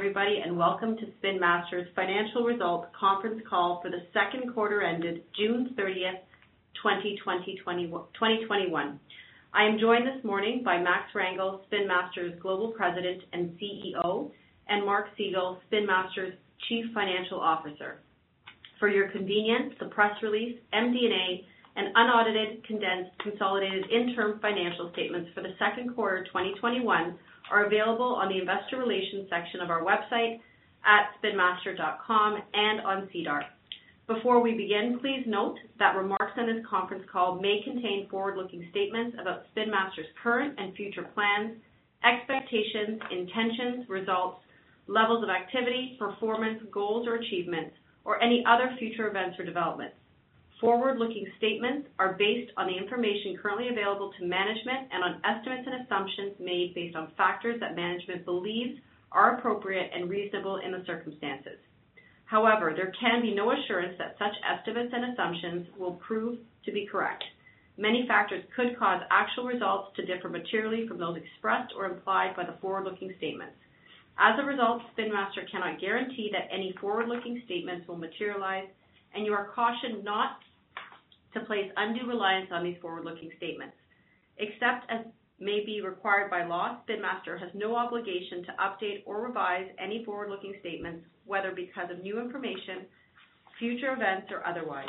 Everybody, and welcome to Spin Master's financial results conference call for the second quarter ended June 30th, 2021. I am joined this morning by Max Rangel, Spin Master's Global President and CEO, and Mark Segal, Spin Master's Chief Financial Officer. For your convenience, the press release, MD&A, and unaudited, condensed, consolidated interim financial statements for the second quarter 2021 are available on the investor relations section of our website at spinmaster.com and on SEDAR. Before we begin, please note that remarks on this conference call may contain forward-looking statements about Spin Master's current and future plans, expectations, intentions, results, levels of activity, performance, goals or achievements, or any other future events or developments. Forward-looking statements are based on the information currently available to management and on estimates and assumptions made based on factors that management believes are appropriate and reasonable in the circumstances. However, there can be no assurance that such estimates and assumptions will prove to be correct. Many factors could cause actual results to differ materially from those expressed or implied by the forward-looking statements. As a result, Spin Master cannot guarantee that any forward-looking statements will materialize, and you are cautioned not to place undue reliance on these forward-looking statements. Except as may be required by law, Spin Master has no obligation to update or revise any forward-looking statements, whether because of new information, future events, or otherwise.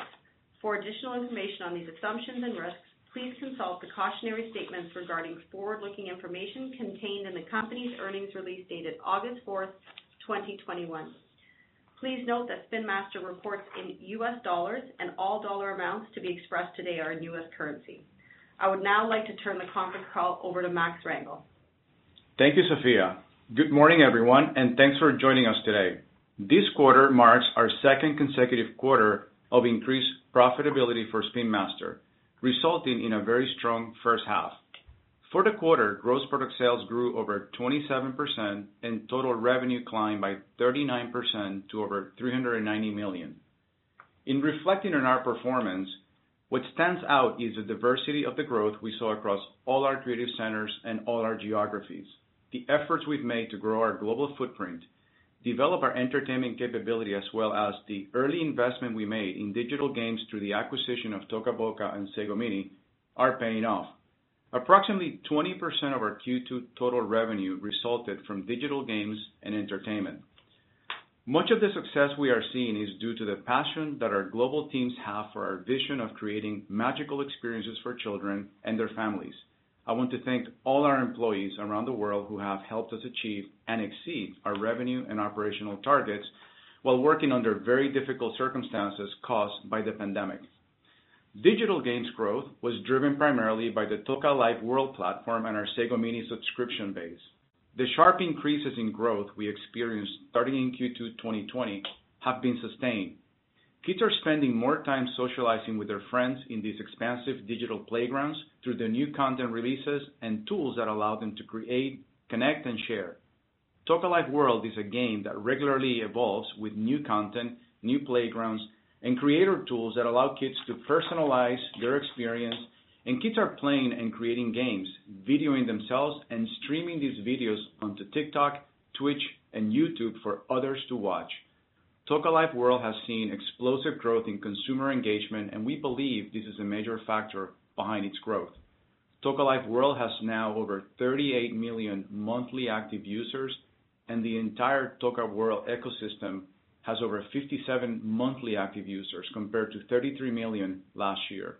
For additional information on these assumptions and risks, please consult the cautionary statements regarding forward-looking information contained in the company's earnings release dated August 4th, 2021. Please note that Spin Master reports in US dollars and all dollar amounts to be expressed today are in US currency. I would now like to turn the conference call over to Max Rangel. Thank you, Sophia. Good morning, everyone, and thanks for joining us today. This quarter marks our second consecutive quarter of increased profitability for Spin Master, resulting in a very strong first half. For the quarter, gross product sales grew over 27% and total revenue climbed by 39% to over 390 million. In reflecting on our performance, what stands out is the diversity of the growth we saw across all our creative centers and all our geographies. The efforts we've made to grow our global footprint, develop our entertainment capability, as well as the early investment we made in digital games through the acquisition of Toca Boca and Sago Mini are paying off. Approximately 20% of our Q2 total revenue resulted from digital games and entertainment. Much of the success we are seeing is due to the passion that our global teams have for our vision of creating magical experiences for children and their families. I want to thank all our employees around the world who have helped us achieve and exceed our revenue and operational targets while working under very difficult circumstances caused by the pandemic. Digital games growth was driven primarily by the Toca Life World platform and our Sago Mini subscription base. The sharp increases in growth we experienced starting in Q2 2020 have been sustained. Kids are spending more time socializing with their friends in these expansive digital playgrounds through the new content releases and tools that allow them to create, connect, and share. Toca Life World is a game that regularly evolves with new content, new playgrounds, and creator tools that allow kids to personalize their experience, and kids are playing and creating games, videoing themselves, and streaming these videos onto TikTok, Twitch, and YouTube for others to watch. Toca Life World has seen explosive growth in consumer engagement, and we believe this is a major factor behind its growth. Toca Life World has now over 38 million monthly active users, and the entire Toca World ecosystem has over 57 monthly active users, compared to 33 million last year.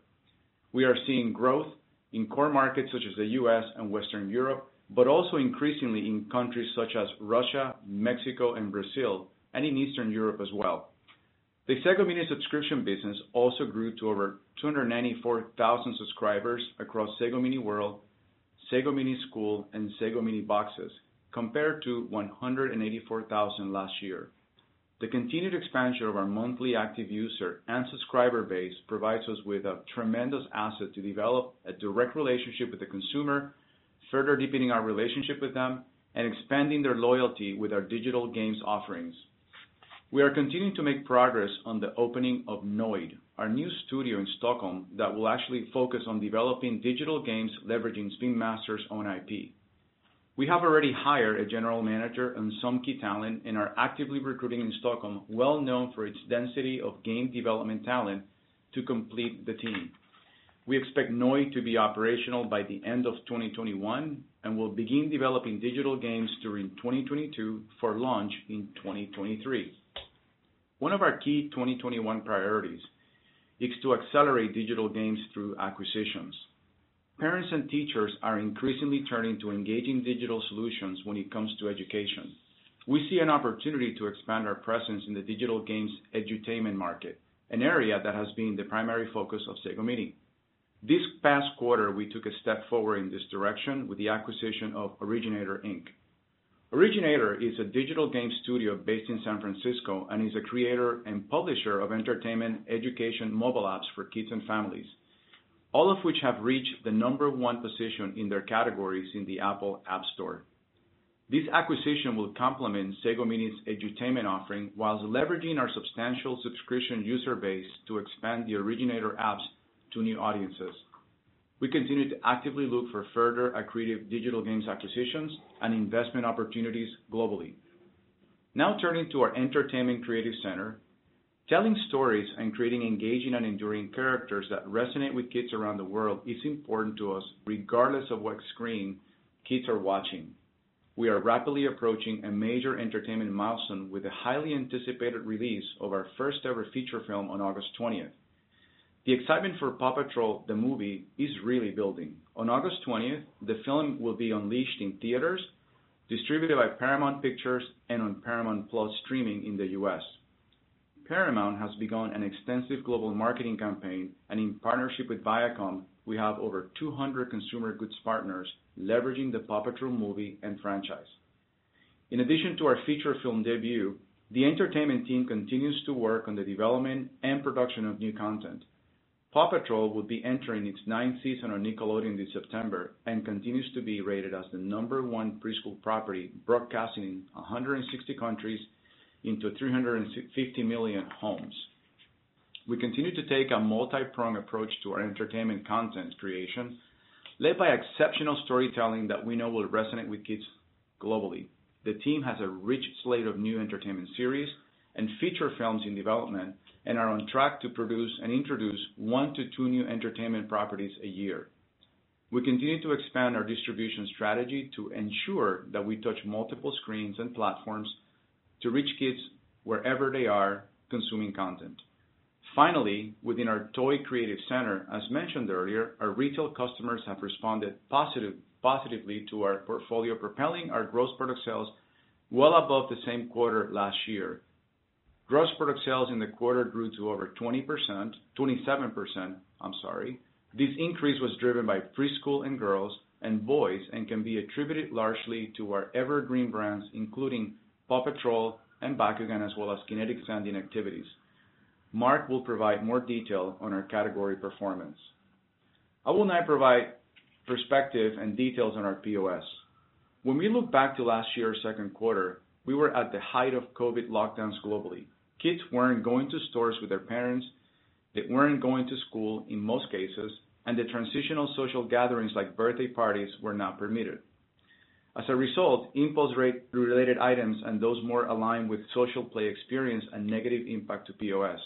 We are seeing growth in core markets such as the U.S. and Western Europe, but also increasingly in countries such as Russia, Mexico, and Brazil, and in Eastern Europe as well. The Sago Mini subscription business also grew to over 294,000 subscribers across Sago Mini World, Sago Mini School, and Sago Mini Boxes, compared to 184,000 last year. The continued expansion of our monthly active user and subscriber base provides us with a tremendous asset to develop a direct relationship with the consumer, further deepening our relationship with them and expanding their loyalty with our digital games offerings. We are continuing to make progress on the opening of Noid, our new studio in Stockholm that will actually focus on developing digital games leveraging Spin Master's own IP. We have already hired a general manager and some key talent and are actively recruiting in Stockholm, well known for its density of game development talent, to complete the team. We expect Noi to be operational by the end of 2021 and will begin developing digital games during 2022 for launch in 2023. One of our key 2021 priorities is to accelerate digital games through acquisitions. Parents and teachers are increasingly turning to engaging digital solutions when it comes to education. We see an opportunity to expand our presence in the digital games edutainment market, an area that has been the primary focus of Sago Mini. This past quarter, we took a step forward in this direction with the acquisition of Originator Inc. Originator is a digital game studio based in San Francisco and is a creator and publisher of entertainment education mobile apps for kids and families, all of which have reached the number one position in their categories in the Apple App Store. This acquisition will complement Sago Mini's edutainment offering while leveraging our substantial subscription user base to expand the Originator apps to new audiences. We continue to actively look for further accretive digital games acquisitions and investment opportunities globally. Now turning to our entertainment creative center. Telling stories and creating engaging and enduring characters that resonate with kids around the world is important to us, regardless of what screen kids are watching. We are rapidly approaching a major entertainment milestone with the highly anticipated release of our first-ever feature film on August 20th. The excitement for PAW Patrol: The Movie is really building. On August 20th, the film will be unleashed in theaters, distributed by Paramount Pictures, and on Paramount+ streaming in the U.S. Paramount has begun an extensive global marketing campaign, and in partnership with Viacom, we have over 200 consumer goods partners leveraging the PAW Patrol movie and franchise. In addition to our feature film debut, the entertainment team continues to work on the development and production of new content. PAW Patrol will be entering its ninth season on Nickelodeon this September and continues to be rated as the number one preschool property, broadcasting in 160 countries into 350 million homes. We continue to take a multi-pronged approach to our entertainment content creation, led by exceptional storytelling that we know will resonate with kids globally. The team has a rich slate of new entertainment series and feature films in development and are on track to produce and introduce one to two new entertainment properties a year. We continue to expand our distribution strategy to ensure that we touch multiple screens and platforms to reach kids wherever they are consuming content. Finally, within our toy creative center, as mentioned earlier, our retail customers have responded positively to our portfolio, propelling our gross product sales well above the same quarter last year. Gross product sales in the quarter grew to over 20%, 27%. I'm sorry. This increase was driven by preschool and girls and boys and can be attributed largely to our evergreen brands, including PAW Patrol and Bakugan, as well as Kinetic Sanding activities. Mark will provide more detail on our category performance. I will now provide perspective and details on our POS. When we look back to last year's second quarter, we were at the height of COVID lockdowns globally. Kids weren't going to stores with their parents, they weren't going to school in most cases, and the transitional social gatherings like birthday parties were not permitted. As a result, impulse rate-related items and those more aligned with social play experience a negative impact to POS.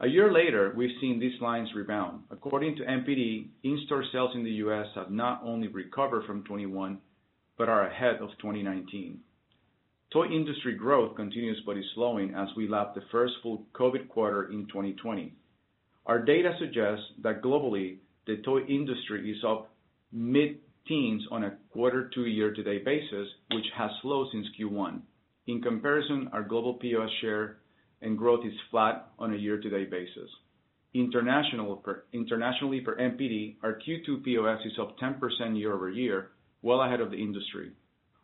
A year later, we've seen these lines rebound. According to NPD, in-store sales in the U.S. have not only recovered from 2021, but are ahead of 2019. Toy industry growth continues but is slowing as we lap the first full COVID quarter in 2020. Our data suggests that globally, the toy industry is up mid-teens on a quarter to year-to-date basis, which has slowed since Q1. In comparison, our global POS share and growth is flat on a year-to-date basis. Internationally per NPD, our Q2 POS is up 10% year-over-year, well ahead of the industry.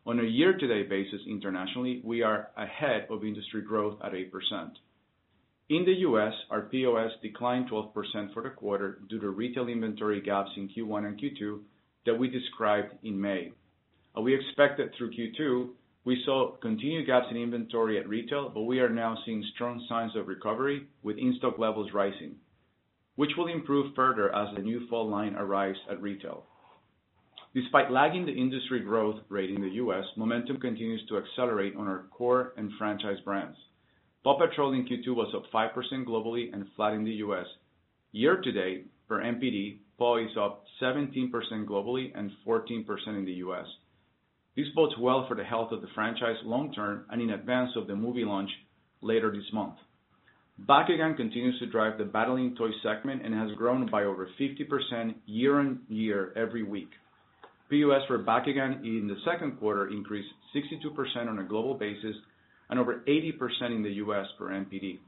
On a year-to-date basis internationally, we are ahead of industry growth at 8%. In the U.S., our POS declined 12% for the quarter due to retail inventory gaps in Q1 and Q2 that we described in May. We expect that through Q2, we saw continued gaps in inventory at retail, but we are now seeing strong signs of recovery with in-stock levels rising, which will improve further as the new fall line arrives at retail. Despite lagging the industry growth rate in the U.S., momentum continues to accelerate on our core and franchise brands. PAW Patrol in Q2 was up 5% globally and flat in the U.S. Year to date, for NPD, PAW is up 17% globally and 14% in the U.S. This bodes well for the health of the franchise long term and in advance of the movie launch later this month. Bakugan continues to drive the battling toy segment and has grown by over 50% year-on-year every week. POS for Bakugan in the second quarter increased 62% on a global basis and over 80% in the U.S. for NPD.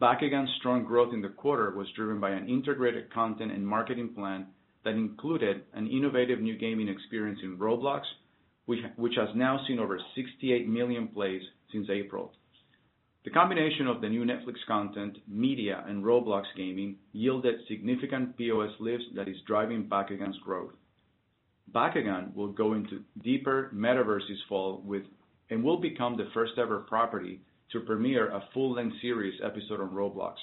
Bakugan's strong growth in the quarter was driven by an integrated content and marketing plan that included an innovative new gaming experience in Roblox, which has now seen over 68 million plays since April. The combination of the new Netflix content, media, and Roblox gaming yielded significant POS lifts that is driving Bakugan's growth. Bakugan will go into deeper metaverse this fall and will become the first-ever property to premiere a full-length series episode on Roblox.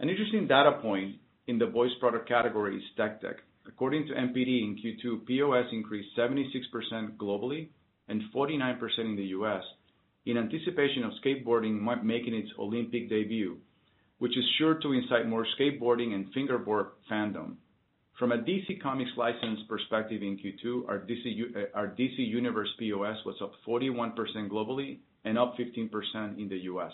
An interesting data point in the voice product category is Tech Deck. According to NPD in Q2, POS increased 76% globally and 49% in the U.S. in anticipation of skateboarding making its Olympic debut, which is sure to incite more skateboarding and fingerboard fandom. From a DC Comics license perspective in Q2, our DC uh, Universe POS was up 41% globally and up 15% in the U.S.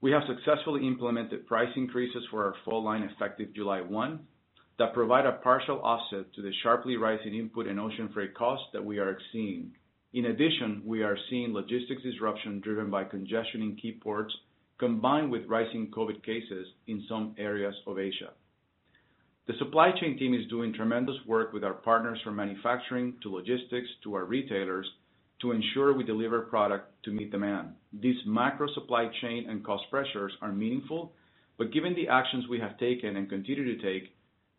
We have successfully implemented price increases for our full line effective July 1 that provide a partial offset to the sharply rising input and ocean freight costs that we are seeing. In addition, we are seeing logistics disruption driven by congestion in key ports, combined with rising COVID cases in some areas of Asia. The supply chain team is doing tremendous work with our partners from manufacturing to logistics to our retailers to ensure we deliver product to meet demand. These macro supply chain and cost pressures are meaningful, but given the actions we have taken and continue to take,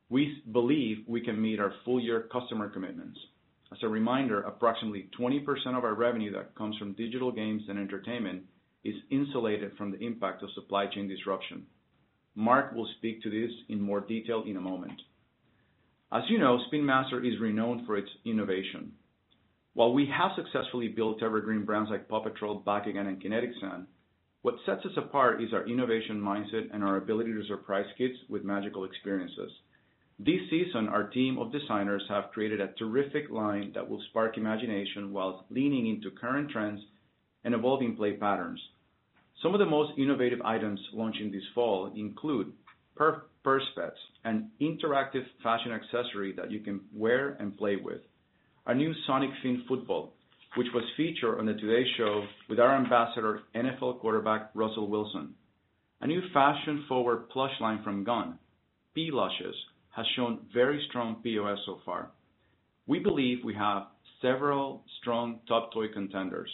we believe we can meet our full-year customer commitments. As a reminder, approximately 20% of our revenue that comes from digital games and entertainment is insulated from the impact of supply chain disruption. Mark will speak to this in more detail in a moment. As you know, Spin Master is renowned for its innovation. While we have successfully built evergreen brands like PAW Patrol, Bakugan, and Kinetic Sand, what sets us apart is our innovation mindset and our ability to surprise kids with magical experiences. This season, our team of designers have created a terrific line that will spark imagination while leaning into current trends and evolving play patterns. Some of the most innovative items launching this fall include Purse Pets, an interactive fashion accessory that you can wear and play with. Our new Sonic Fin Football, which was featured on the Today Show with our ambassador, NFL quarterback Russell Wilson. A new fashion-forward plush line from GUND, P.Lushes, has shown very strong POS so far. We believe we have several strong top toy contenders.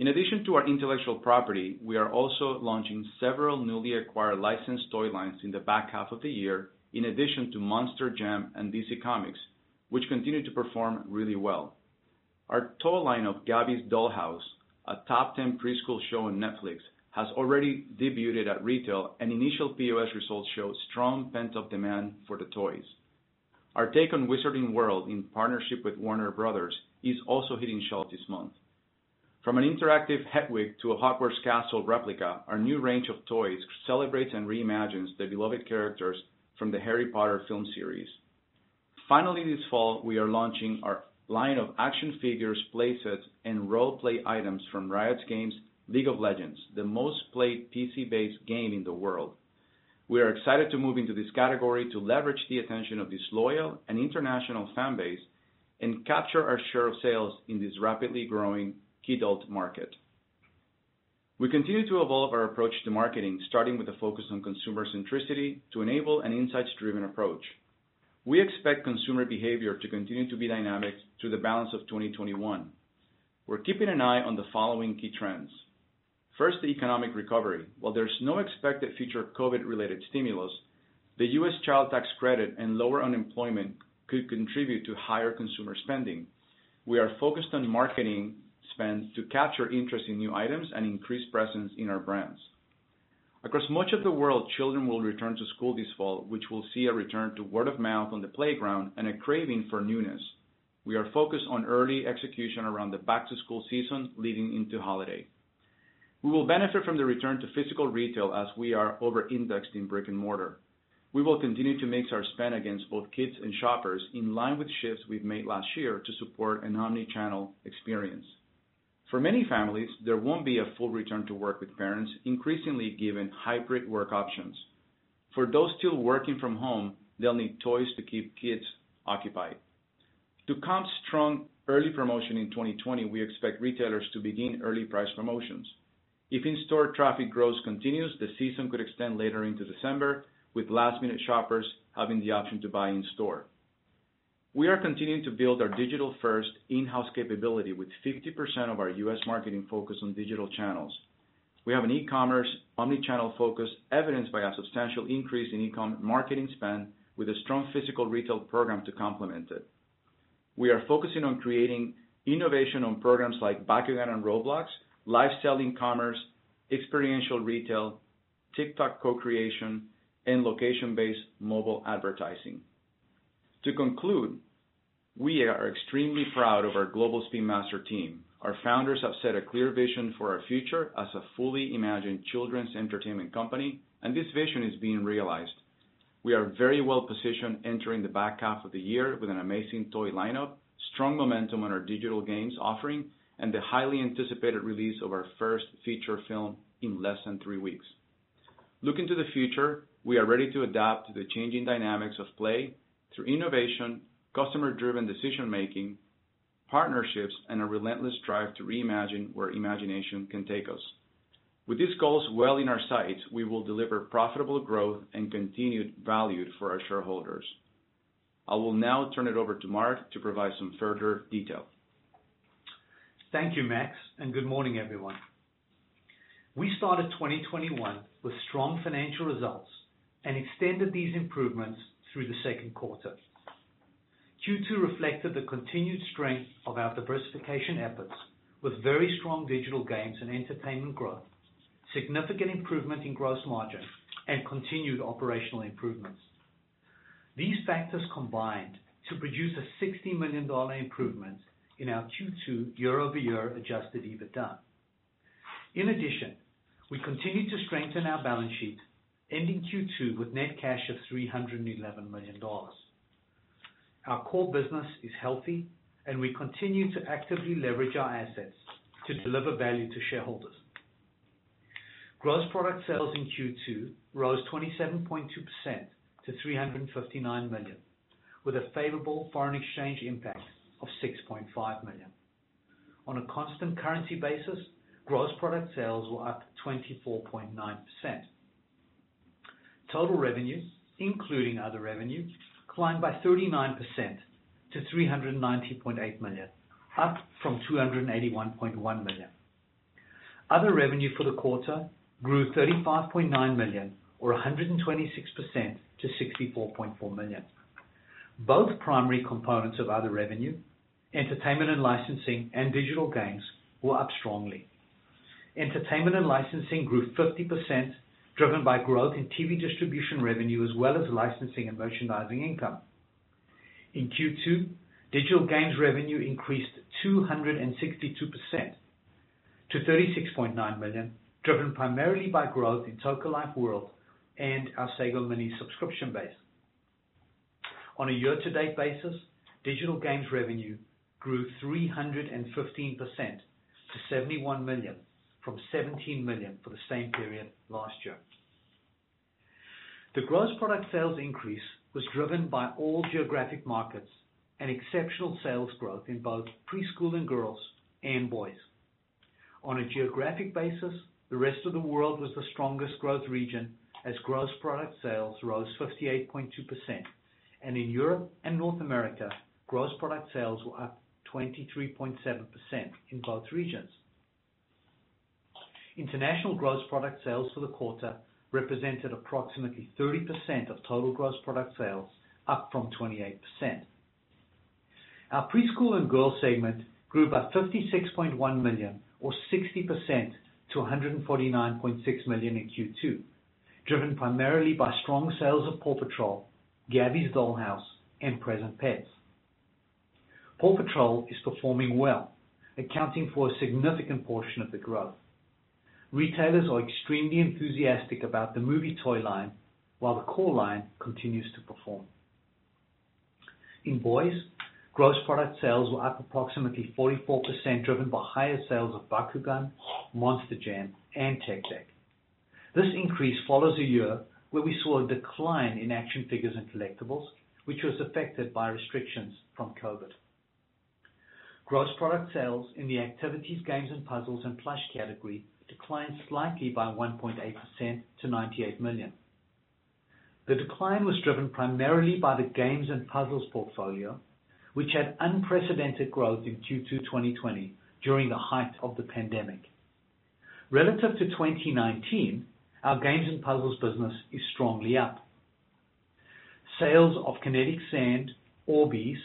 In addition to our intellectual property, we are also launching several newly acquired licensed toy lines in the back half of the year, in addition to Monster Jam and DC Comics, which continue to perform really well. Our toy line of Gabby's Dollhouse, a top 10 preschool show on Netflix, has already debuted at retail, and initial POS results show strong pent-up demand for the toys. Our take on Wizarding World in partnership with Warner Bros. is also hitting shelves this month. From an interactive Hedwig to a Hogwarts castle replica, our new range of toys celebrates and reimagines the beloved characters from the Harry Potter film series. Finally, this fall, we are launching our line of action figures, play sets, and role-play items from Riot Games' League of Legends, the most played PC-based game in the world. We are excited to move into this category to leverage the attention of this loyal and international fan base and capture our share of sales in this rapidly growing kidult market. We continue to evolve our approach to marketing, starting with a focus on consumer centricity to enable an insights-driven approach. We expect consumer behavior to continue to be dynamic through the balance of 2021. We're keeping an eye on the following key trends. First, the economic recovery. While there's no expected future COVID-related stimulus, the U.S. Child Tax Credit and lower unemployment could contribute to higher consumer spending. We are focused on marketing spend to capture interest in new items and increase presence in our brands. Across much of the world, children will return to school this fall, which will see a return to word of mouth on the playground and a craving for newness. We are focused on early execution around the back-to-school season leading into holiday. We will benefit from the return to physical retail as we are over-indexed in brick and mortar. We will continue to mix our spend against both kids and shoppers in line with shifts we've made last year to support an omni-channel experience. For many families, there won't be a full return to work with parents, increasingly given hybrid work options. For those still working from home, they'll need toys to keep kids occupied. To comp strong early promotion in 2020, we expect retailers to begin early price promotions. If in-store traffic growth continues, the season could extend later into December, with last-minute shoppers having the option to buy in store. We are continuing to build our digital-first in-house capability with 50% of our U.S. marketing focused on digital channels. We have an e-commerce omni-channel focus evidenced by a substantial increase in e-com marketing spend with a strong physical retail program to complement it. We are focusing on creating innovation on programs like Bakugan and Roblox, live selling commerce, experiential retail, TikTok co-creation, and location-based mobile advertising. To conclude, we are extremely proud of our global Spin Master team. Our founders have set a clear vision for our future as a fully imagined children's entertainment company, and this vision is being realized. We are very well positioned entering the back half of the year with an amazing toy lineup, strong momentum on our digital games offering, and the highly anticipated release of our first feature film in less than three weeks. Looking to the future, we are ready to adapt to the changing dynamics of play through innovation, customer-driven decision-making, partnerships, and a relentless drive to reimagine where imagination can take us. With these goals well in our sights, we will deliver profitable growth and continued value for our shareholders. I will now turn it over to Mark to provide some further detail. Thank you, Max, and good morning, everyone. We started 2021 with strong financial results and extended these improvements through the second quarter. Q2 reflected the continued strength of our diversification efforts with very strong digital games and entertainment growth, significant improvement in gross margin, and continued operational improvements. These factors combined to produce a $60 million improvement in our Q2 year-over-year adjusted EBITDA. In addition, we continued to strengthen our balance sheet, ending Q2 with net cash of $311 million. Our core business is healthy, and we continue to actively leverage our assets to deliver value to shareholders. Gross product sales in Q2 rose 27.2% to 359 million, with a favorable foreign exchange impact of 6.5 million. On a constant currency basis, gross product sales were up 24.9%. Total revenues, including other revenue, climbed by 39% to 390.8 million, up from 281.1 million. Other revenue for the quarter grew 35.9 million or 126% to 64.4 million. Both primary components of other revenue, entertainment and licensing, and digital games, were up strongly. Entertainment and licensing grew 50%, driven by growth in TV distribution revenue as well as licensing and merchandising income. In Q2, digital games revenue increased 262% to 36.9 million, driven primarily by growth in Toca Life World and our Sago Mini subscription base. On a year-to-date basis, digital games revenue grew 315% to 71 million from 17 million for the same period last year. The gross product sales increase was driven by all geographic markets and exceptional sales growth in both preschool and girls and boys. On a geographic basis, the rest of the world was the strongest growth region as gross product sales rose 58.2%, and in Europe and North America, gross product sales were up 23.7% in both regions. International gross product sales for the quarter represented approximately 30% of total gross product sales, up from 28%. Our preschool and girls segment grew by 56.1 million or 60% to 149.6 million in Q2, driven primarily by strong sales of PAW Patrol, Gabby's Dollhouse, and Present Pets. PAW Patrol is performing well, accounting for a significant portion of the growth. Retailers are extremely enthusiastic about the movie toy line, while the core line continues to perform. In boys, gross product sales were up approximately 44%, driven by higher sales of Bakugan, Monster Jam, and Tech Deck. This increase follows a year where we saw a decline in action figures and collectibles, which was affected by restrictions from COVID. Gross product sales in the activities, games and puzzles, and plush category declined slightly by 1.8% to 98 million. The decline was driven primarily by the games and puzzles portfolio, which had unprecedented growth in Q2 2020 during the height of the pandemic. Relative to 2019, our games and puzzles business is strongly up. Sales of Kinetic Sand, Orbeez,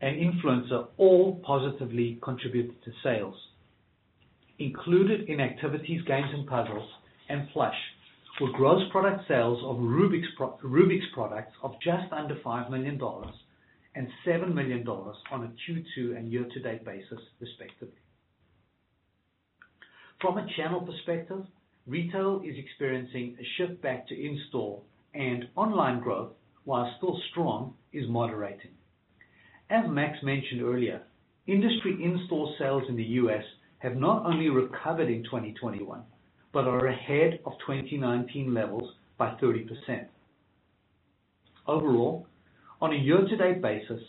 and Influencer all positively contributed to sales. Included in activities, games and puzzles, and plush were gross product sales of Rubik's products of just under $5 million and $7 million on a Q2 and year-to-date basis, respectively. From a channel perspective, retail is experiencing a shift back to in-store, and online growth, while still strong, is moderating. As Max mentioned earlier, industry in-store sales in the U.S. have not only recovered in 2021, but are ahead of 2019 levels by 30%. Overall, on a year-to-date basis,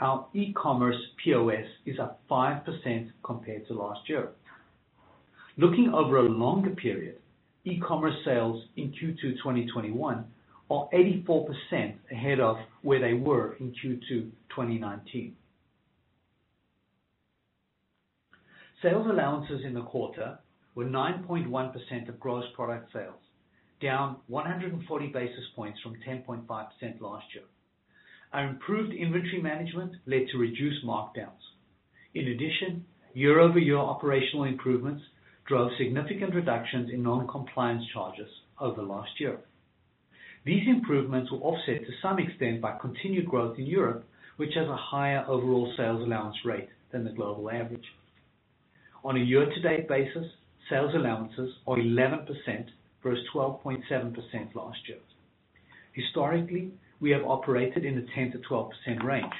our e-commerce POS is up 5% compared to last year. Looking over a longer period, e-commerce sales in Q2 2021 are 84% ahead of where they were in Q2 2019. Sales allowances in the quarter were 9.1% of gross product sales, down 140 basis points from 10.5% last year. Our improved inventory management led to reduced markdowns. In addition, year-over-year operational improvements drove significant reductions in non-compliance charges over last year. These improvements were offset to some extent by continued growth in Europe, which has a higher overall sales allowance rate than the global average. On a year-to-date basis, sales allowances are 11% versus 12.7% last year. Historically, we have operated in the 10%-12% range.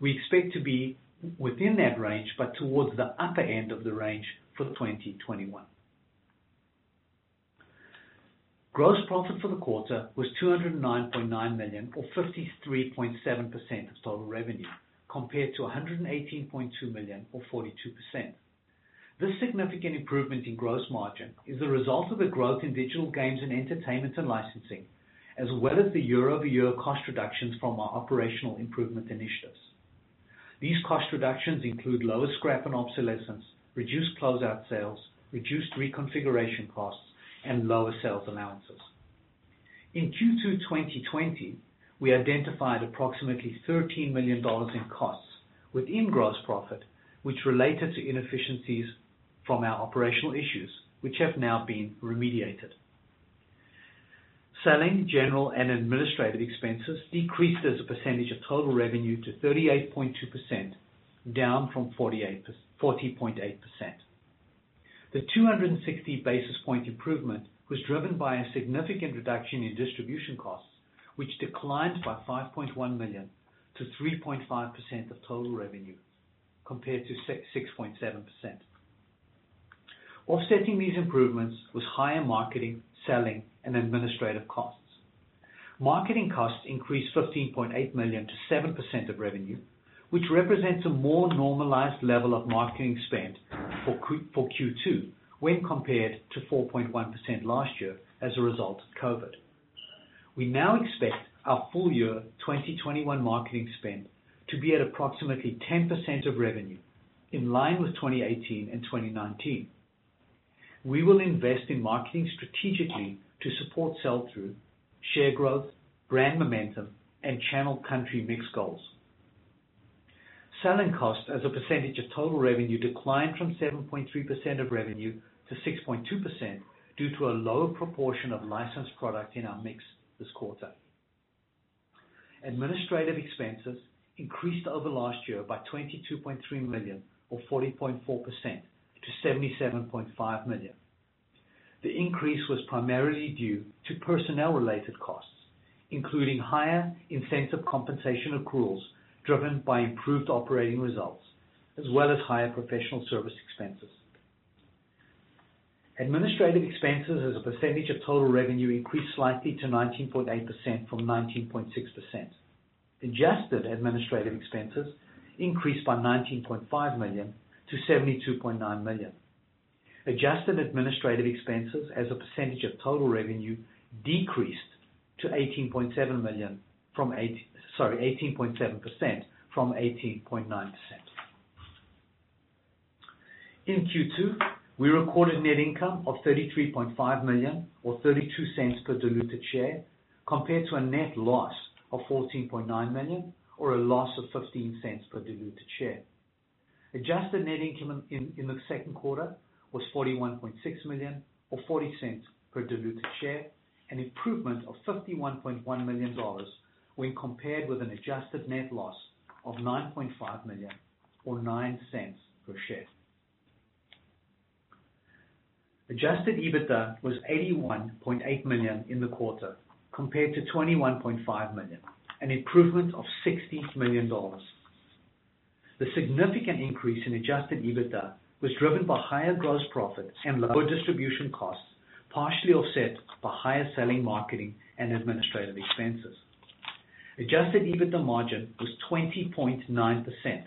We expect to be within that range, but towards the upper end of the range for 2021. Gross profit for the quarter was 209.9 million or 53.7% of total revenue, compared to 118.2 million or 42%. This significant improvement in gross margin is the result of the growth in digital games and entertainment and licensing, as well as the year-over-year cost reductions from our operational improvement initiatives. These cost reductions include lower scrap and obsolescence, reduced closeout sales, reduced reconfiguration costs, and lower sales allowances. In Q2 2020, we identified approximately $13 million in costs within gross profit, which related to inefficiencies from our operational issues, which have now been remediated. Selling, general, and administrative expenses decreased as a percentage of total revenue to 38.2%, down from 40.8%. The 260 basis point improvement was driven by a significant reduction in distribution costs, which declined by 5.1 million to 3.5% of total revenue, compared to 6.7%. Offsetting these improvements was higher marketing, selling, and administrative costs. Marketing costs increased 15.8 million to 7% of revenue, which represents a more normalized level of marketing spend for Q2 when compared to 4.1% last year as a result of COVID. We now expect our full year 2021 marketing spend to be at approximately 10% of revenue, in line with 2018 and 2019. We will invest in marketing strategically to support sell-through, share growth, brand momentum, and channel country mix goals. Selling costs as a percentage of total revenue declined from 7.3% of revenue to 6.2% due to a lower proportion of licensed product in our mix this quarter. Administrative expenses increased over last year by 22.3 million or 40.4% to $77.5 million. The increase was primarily due to personnel-related costs, including higher incentive compensation accruals driven by improved operating results, as well as higher professional service expenses. Administrative expenses as a percentage of total revenue increased slightly to 19.8% from 19.6%. Adjusted administrative expenses increased by $19.5 million to 72.9 million. Adjusted administrative expenses as a percentage of total revenue decreased to 18.7 million from 18.7% from 18.9%. In Q2, we recorded net income of 33.5 million or $0.32 per diluted share, compared to a net loss of 14.9 million or a loss of $0.15 per diluted share. Adjusted net income in the second quarter was 41.6 million or $0.40 per diluted share, an improvement of $51.1 million when compared with an adjusted net loss of 9.5 million or $0.09 per share. Adjusted EBITDA was 81.8 million in the quarter, compared to 21.5 million, an improvement of $60 million. The significant increase in adjusted EBITDA was driven by higher gross profit and lower distribution costs, partially offset by higher selling, marketing, and administrative expenses. Adjusted EBITDA margin was 20.9%,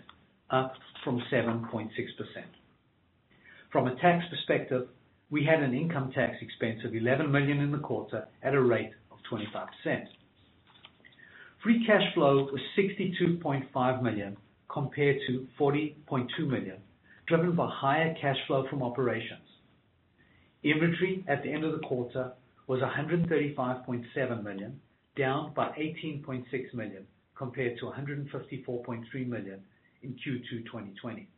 up from 7.6%. From a tax perspective, we had an income tax expense of 11 million in the quarter at a rate of 25%. Free cash flow was $62.5 million compared to 40.2 million, driven by higher cash flow from operations. Inventory at the end of the quarter was 135.7 million, down by 18.6 million compared to 154.3 million in Q2 2020.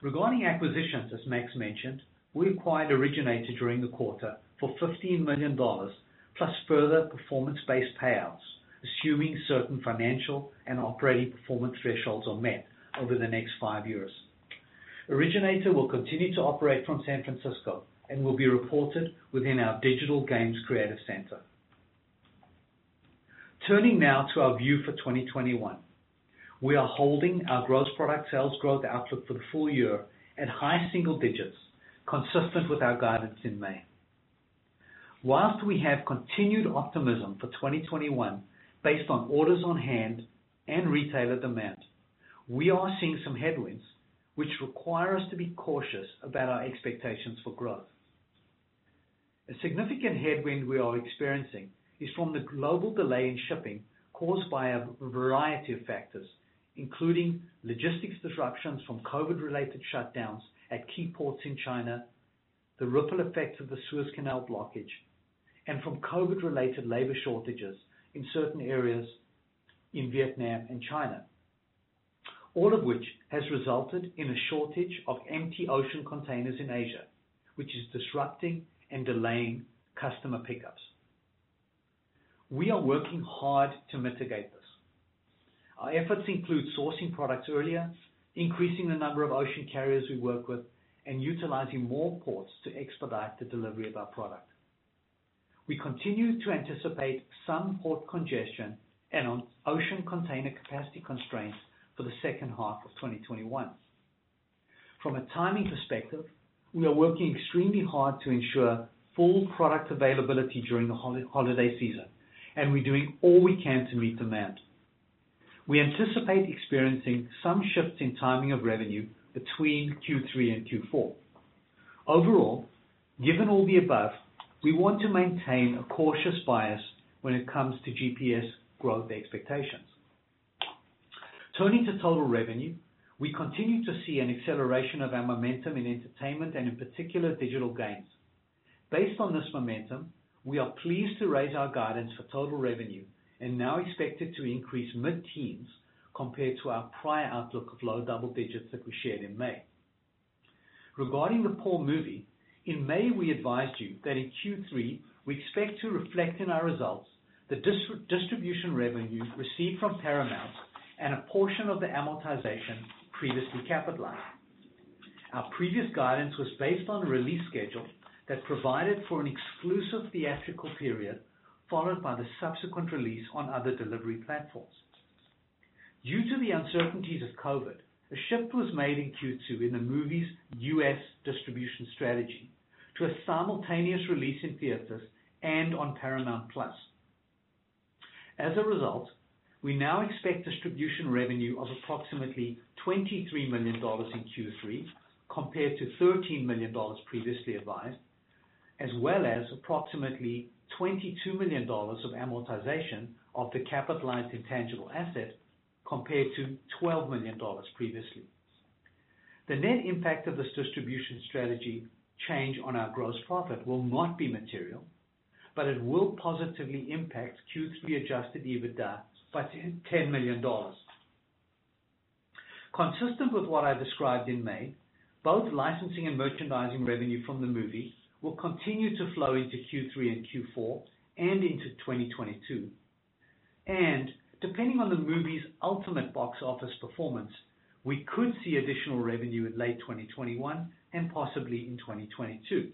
Regarding acquisitions, as Max mentioned, we acquired Originator during the quarter for $15 million, plus further performance-based payouts, assuming certain financial and operating performance thresholds are met over the next five years. Originator will continue to operate from San Francisco and will be reported within our Digital Games Creative Center. Turning now to our view for 2021. We are holding our gross product sales growth outlook for the full year at high single digits, consistent with our guidance in May. Whilst we have continued optimism for 2021 based on orders on hand and retailer demand, we are seeing some headwinds which require us to be cautious about our expectations for growth. A significant headwind we are experiencing is from the global delay in shipping caused by a variety of factors, including logistics disruptions from COVID-related shutdowns at key ports in China, the ripple effects of the Suez Canal blockage, and from COVID-related labor shortages in certain areas in Vietnam and China. All of which has resulted in a shortage of empty ocean containers in Asia, which is disrupting and delaying customer pickups. We are working hard to mitigate this. Our efforts include sourcing products earlier, increasing the number of ocean carriers we work with, and utilizing more ports to expedite the delivery of our product. We continue to anticipate some port congestion and ocean container capacity constraints for the second half of 2021. From a timing perspective, we are working extremely hard to ensure full product availability during the holiday season, and we're doing all we can to meet demand. We anticipate experiencing some shifts in timing of revenue between Q3 and Q4. Overall, given all the above, we want to maintain a cautious bias when it comes to GPS growth expectations. Turning to total revenue, we continue to see an acceleration of our momentum in entertainment and in particular, digital games. Based on this momentum, we are pleased to raise our guidance for total revenue and now expect it to increase mid-teens compared to our prior outlook of low double digits that we shared in May. Regarding the PAW movie, in May, we advised you that in Q3, we expect to reflect in our results the distribution revenue received from Paramount and a portion of the amortization previously capitalized. Our previous guidance was based on a release schedule that provided for an exclusive theatrical period, followed by the subsequent release on other delivery platforms. Due to the uncertainties of COVID, a shift was made in Q2 in the movie's U.S. distribution strategy to a simultaneous release in theaters and on Paramount+. As a result, we now expect distribution revenue of approximately $23 million in Q3 compared to $13 million previously advised, as well as approximately $22 million of amortization of the capitalized intangible asset compared to $12 million previously. The net impact of this distribution strategy change on our gross profit will not be material, but it will positively impact Q3 adjusted EBITDA by $10 million. Consistent with what I described in May, both licensing and merchandising revenue from the movie will continue to flow into Q3 and Q4 and into 2022. Depending on the movie's ultimate box office performance, we could see additional revenue in late 2021 and possibly in 2022.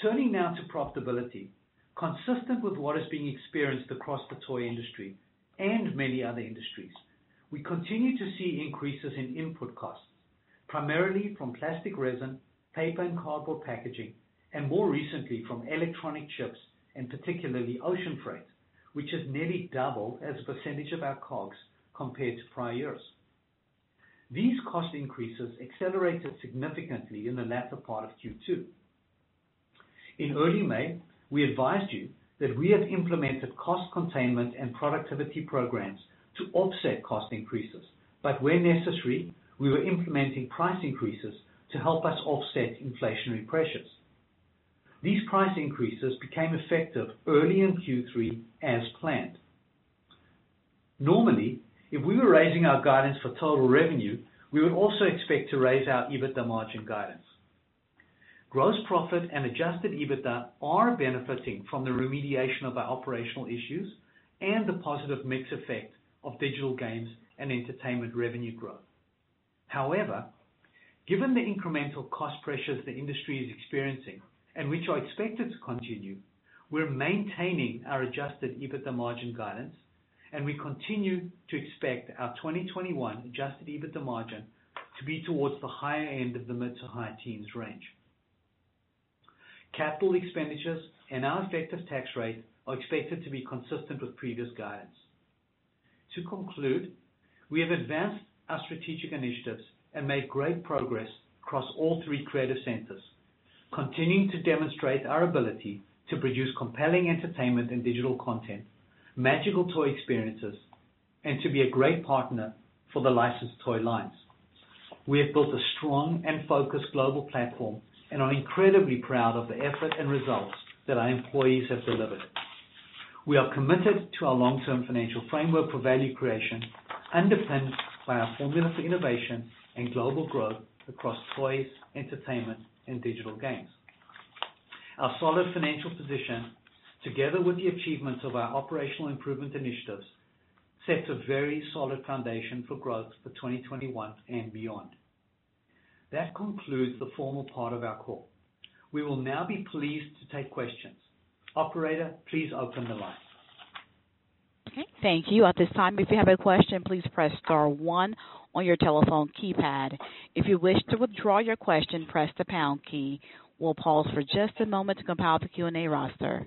Turning now to profitability. Consistent with what is being experienced across the toy industry and many other industries, we continue to see increases in input costs, primarily from plastic resin, paper and cardboard packaging, and more recently from electronic chips, and particularly ocean freight, which has nearly doubled as a percentage of our COGS compared to prior years. These cost increases accelerated significantly in the latter part of Q2. In early May, we advised you that we have implemented cost containment and productivity programs to offset cost increases, but where necessary, we were implementing price increases to help us offset inflationary pressures. These price increases became effective early in Q3 as planned. Normally, if we were raising our guidance for total revenue, we would also expect to raise our EBITDA margin guidance. Gross profit and adjusted EBITDA are benefiting from the remediation of our operational issues and the positive mix effect of digital games and entertainment revenue growth. However, given the incremental cost pressures the industry is experiencing and which are expected to continue, we're maintaining our adjusted EBITDA margin guidance, and we continue to expect our 2021 adjusted EBITDA margin to be towards the higher end of the mid to high teens range. Capital expenditures and our effective tax rate are expected to be consistent with previous guidance. To conclude, we have advanced our strategic initiatives and made great progress across all three creative centers, continuing to demonstrate our ability to produce compelling entertainment and digital content, magical toy experiences, and to be a great partner for the licensed toy lines. We have built a strong and focused global platform and are incredibly proud of the effort and results that our employees have delivered. We are committed to our long-term financial framework for value creation, underpinned by our formula for innovation and global growth across toys, entertainment, and digital games. Our solid financial position, together with the achievements of our operational improvement initiatives, sets a very solid foundation for growth for 2021 and beyond. That concludes the formal part of our call. We will now be pleased to take questions. Operator, please open the line. Okay, thank you. At this time, if you have a question, please press star one on your telephone keypad. If you wish to withdraw your question, press the pound key. We'll pause for just a moment to compile the Q&A roster.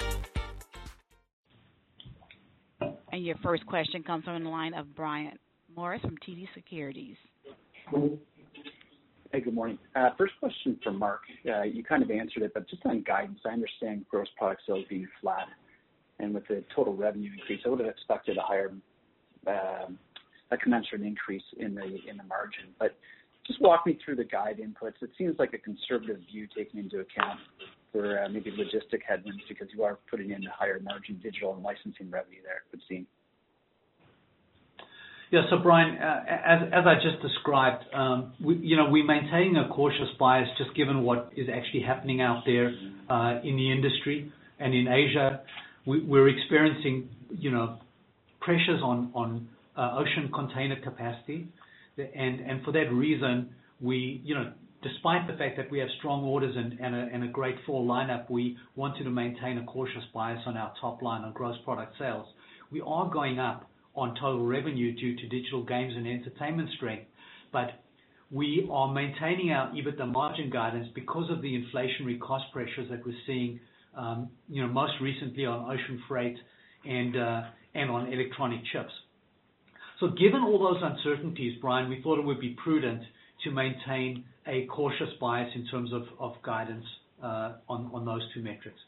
And your first question comes from the line of Brian Morris from TD Securities. Hey, good morning. Uh, first question for Mark. Uh, you kind of answered it, but just on guidance, I understand gross product sales being flat, and with the total revenue increase, I would have expected a higher, um, a commensurate increase in the in the margin. But just walk me through the guide inputs. It seems like a conservative view taking into account for uh, maybe logistic headwinds because you are putting in higher margin digital and licensing revenue there, it would seem. Yeah. So Brian, uh, as I just described, um, you know, we're maintaining a cautious bias just given what is actually happening out there uh, in the industry and in Asia. We're experiencing, you know, pressures on on ocean container capacity. And and For that reason, we, you know, despite the fact that we have strong orders and a great fall lineup, we wanted to maintain a cautious bias on our top line on gross product sales. We are going up on total revenue due to digital games and entertainment strength, but we are maintaining our EBITDA margin guidance because of the inflationary cost pressures that we're seeing, um, you know, most recently on ocean freight and uh, and on electronic chips. So given all those uncertainties, Brian, we thought it would be prudent maintain a cautious bias in terms of guidance uh, on those two metrics.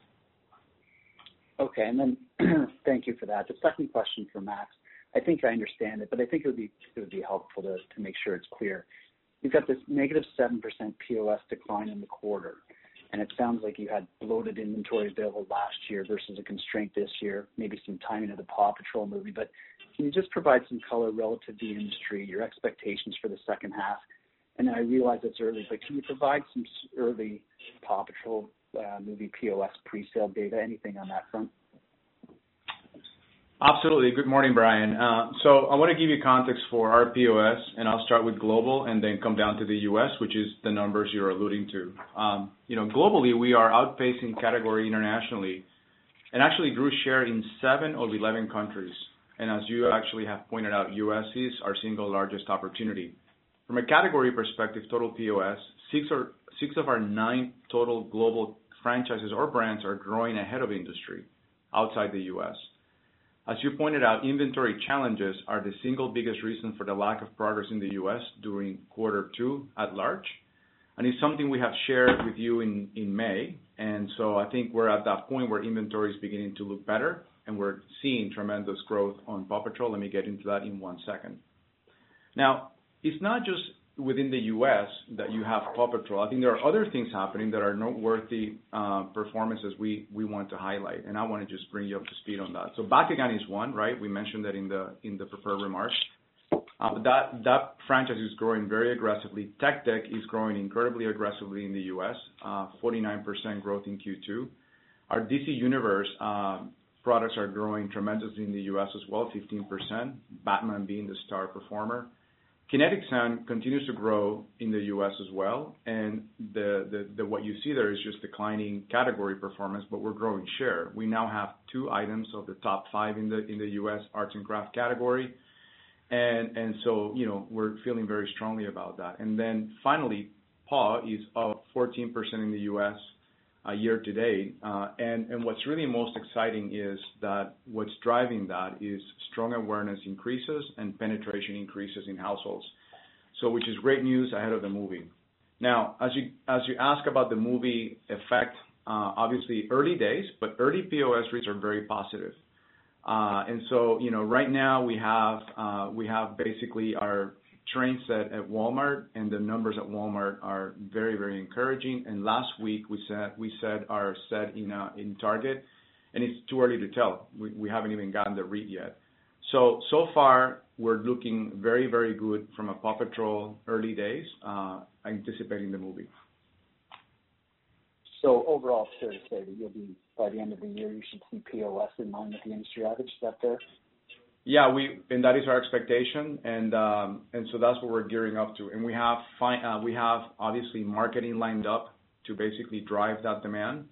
Okay. And then thank you for that. The second question for Max. I think I understand it, but I think it would be helpful to make sure it's clear. You've got this negative 7% POS decline in the quarter, and it sounds like you had bloated inventory available last year versus a constraint this year, maybe some timing of the PAW Patrol movie. But can you just provide some color relative to the industry, your expectations for the second half, and I realize it's early, but can you provide some early PAW Patrol uh, movie POS pre-sale data? Anything on that front? Absolutely. Good morning, Brian. Uh, so I want to give you context for our POS, and I'll start with global and then come down to the U.S., which is the numbers you're alluding to. Um, you know, globally, we are outpacing category internationally and actually grew share in seven of 11 countries. And As you actually have pointed out, U.S. is our single largest opportunity. From a category perspective, total POS, six of our nine total global franchises or brands are growing ahead of industry outside the U.S. As you pointed out, inventory challenges are the single biggest reason for the lack of progress in the U.S. during quarter two at large, and it's something we have shared with you in May. And so I think we're at that point where inventory is beginning to look better, and we're seeing tremendous growth on PAW Patrol. Let me get into that in one second. Now, it's not just within the U.S. that you have PAW Patrol. I think there are other things happening that are noteworthy uh, performances we we want to highlight, and I want to just bring you up to speed on that. So, Bakugan is one, right? We mentioned that in the in the prepared remarks. Uh, that that franchise is growing very aggressively. Tech Deck is growing incredibly aggressively in the U.S., 49% uh, growth in Q2. Our DC Universe products are growing tremendously in the U.S. as well, 15%, Batman being the star performer. Kinetic Sand continues to grow in the U.S. as well, and the the what you see there is just declining category performance, but we're growing share. We now have two items of the top five in the in the U.S. arts and craft category. And and so you know, We're feeling very strongly about that. And then finally, PAW is up 14% in the U.S. Uh, year to date. Uh, what's really most exciting is that what's driving that is strong awareness increases and penetration increases in households. So which is great news ahead of the movie. Now, as you as you ask about the movie effect, uh, obviously early days, but early POS reads are very positive. And so, you know, right now we have we have basically our train set at Walmart, and the numbers at Walmart are very, very encouraging. And last week we set our set in in Target, and it's too early to tell. We haven't even gotten the read yet. So so far we're looking very, very good from a PAW Patrol early days, uh, anticipating the movie. So overall, fair to say that you'll be, by the end of the year, you should see POS in line with the industry average. Is that fair? Yeah, we and that is our expectation. And um and so that's what we're gearing up to. And we have we have obviously marketing lined up to basically drive that demand.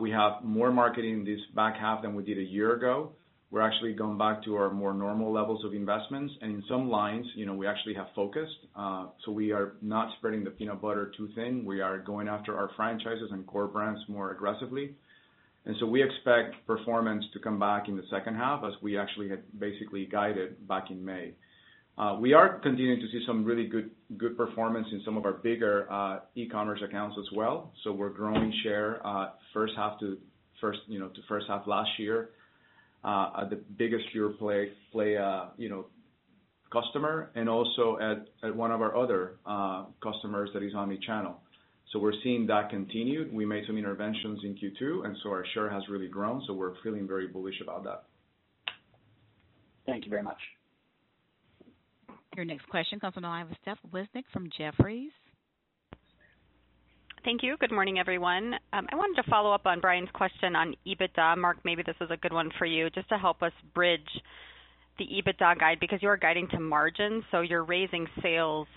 We have more marketing this back half than we did a year ago. We're actually going back to our more normal levels of investments. And in some lines, you know, we actually have focused. Uh so we are not spreading the peanut butter too thin. We are going after our franchises and core brands more aggressively. And so we expect performance to come back in the second half as we actually had basically guided back in May. Uh, we are continuing to see some really good good performance in some of our bigger uh, e-commerce accounts as well. So we're growing share uh, first half to first half last year at the biggest pure play play uh you know customer and also at one of our other customers that is omni-channel. So we're seeing that continue. We made some interventions in Q2, and so our share has really grown, so we're feeling very bullish about that. Thank you very much. Your next question comes from the line with Steph Wissink from Jefferies. Thank you. Good morning, everyone. Um, I wanted to follow up on Brian's question on EBITDA. Mark, maybe this is a good one for you, just to help us bridge the EBITDA guide, because you are guiding to margin, so you're raising sales,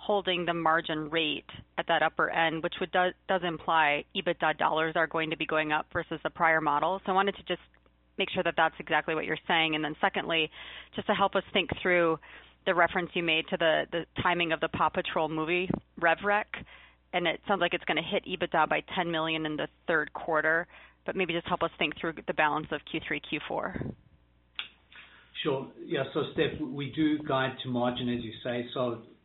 holding the margin rate at that upper end, which does imply EBITDA dollars are going to be going up versus the prior model. So I wanted to just make sure that that's exactly what you're saying. And then secondly, just to help us think through the reference you made to the timing of the PAW Patrol movie rev rec, and it sounds like it's going to hit EBITDA by 10 million in the third quarter, but maybe just help us think through the balance of Q3, Q4. Sure. Yeah. So Steph, we do guide to margin, as you say.